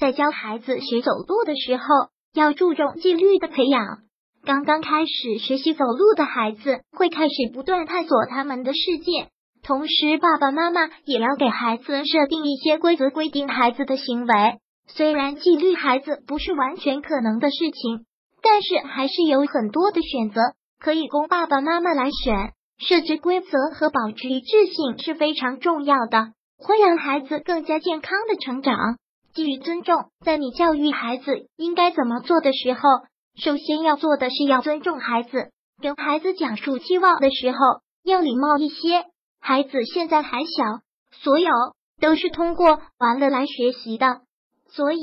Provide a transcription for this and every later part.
在教孩子学走路的时候，要注重纪律的培养。刚刚开始学习走路的孩子会开始不断探索他们的世界，同时爸爸妈妈也要给孩子设定一些规则，规定孩子的行为。虽然纪律孩子不是完全可能的事情，但是还是有很多的选择可以供爸爸妈妈来选。设置规则和保持一致性是非常重要的，会让孩子更加健康的成长。基于尊重，在你教育孩子应该怎么做的时候，首先要做的是要尊重孩子。跟孩子讲述期望的时候，要礼貌一些。孩子现在还小，所有都是通过玩乐来学习的。所以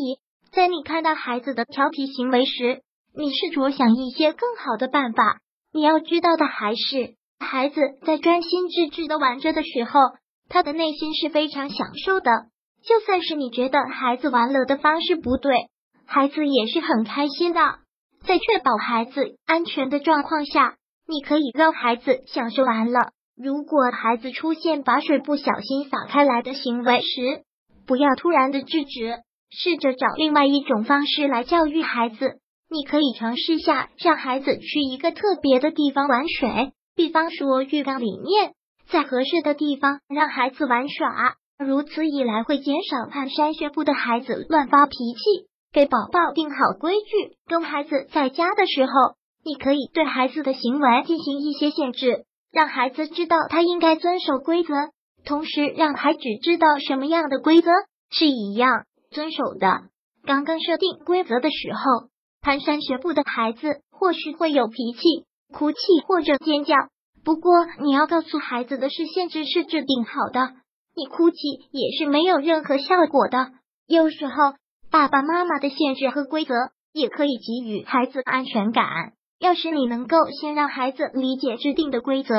在你看到孩子的调皮行为时，你试着想一些更好的办法。你要知道的还是，孩子在专心致志的玩着的时候，他的内心是非常享受的。就算是你觉得孩子玩乐的方式不对，孩子也是很开心的。在确保孩子安全的状况下，你可以让孩子享受玩乐。如果孩子出现把水不小心洒开来的行为时，不要突然的制止，试着找另外一种方式来教育孩子。你可以尝试下让孩子去一个特别的地方玩水，比方说浴缸里面，在合适的地方让孩子玩耍。如此一来，会减少蹒跚学步的孩子乱发脾气。给宝宝定好规矩，跟孩子在家的时候，你可以对孩子的行为进行一些限制，让孩子知道他应该遵守规则，同时让孩子知道什么样的规则是一样遵守的。刚刚设定规则的时候，蹒跚学步的孩子或许会有脾气、哭泣或者尖叫。不过，你要告诉孩子的是，限制是制定好的。你哭泣也是没有任何效果的。有时候，爸爸妈妈的限制和规则也可以给予孩子安全感。要是你能够先让孩子理解制定的规则，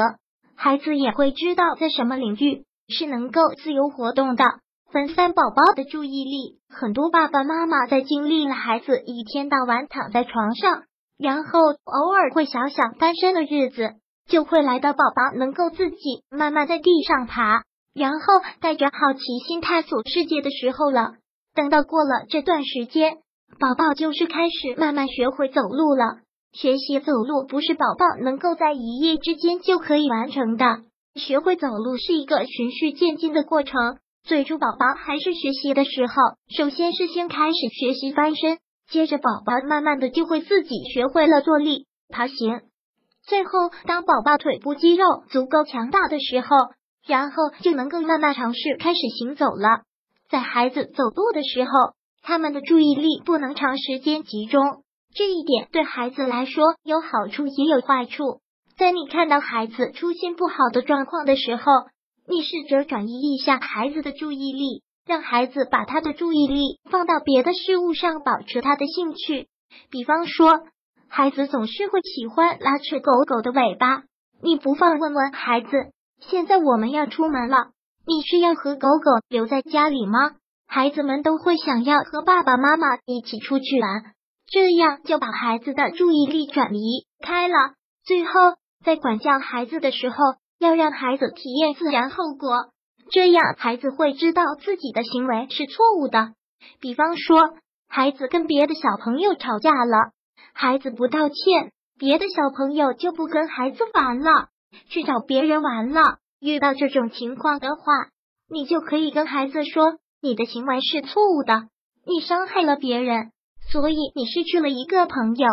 孩子也会知道在什么领域是能够自由活动的。分散宝宝的注意力，很多爸爸妈妈在经历了孩子一天到晚躺在床上，然后偶尔会想想翻身的日子，就会来到宝宝能够自己慢慢在地上爬。然后带着好奇心探索世界的时候了。等到过了这段时间，宝宝就是开始慢慢学会走路了。学习走路不是宝宝能够在一夜之间就可以完成的。学会走路是一个循序渐进的过程。最初宝宝还是学习的时候，首先是先开始学习翻身，接着宝宝慢慢的就会自己学会了坐立、爬行。最后，当宝宝腿部肌肉足够强大的时候。然后就能够慢慢尝试开始行走了。在孩子走路的时候，他们的注意力不能长时间集中，这一点对孩子来说有好处也有坏处。在你看到孩子出现不好的状况的时候，你试着转移一下孩子的注意力，让孩子把他的注意力放到别的事物上，保持他的兴趣。比方说，孩子总是会喜欢拉扯狗狗的尾巴，你不妨问问孩子。现在我们要出门了，你是要和狗狗留在家里吗？孩子们都会想要和爸爸妈妈一起出去玩，这样就把孩子的注意力转移开了。最后，在管教孩子的时候，要让孩子体验自然后果，这样孩子会知道自己的行为是错误的。比方说，孩子跟别的小朋友吵架了，孩子不道歉，别的小朋友就不跟孩子玩了。去找别人玩了。遇到这种情况的话，你就可以跟孩子说：“你的行为是错误的，你伤害了别人，所以你失去了一个朋友。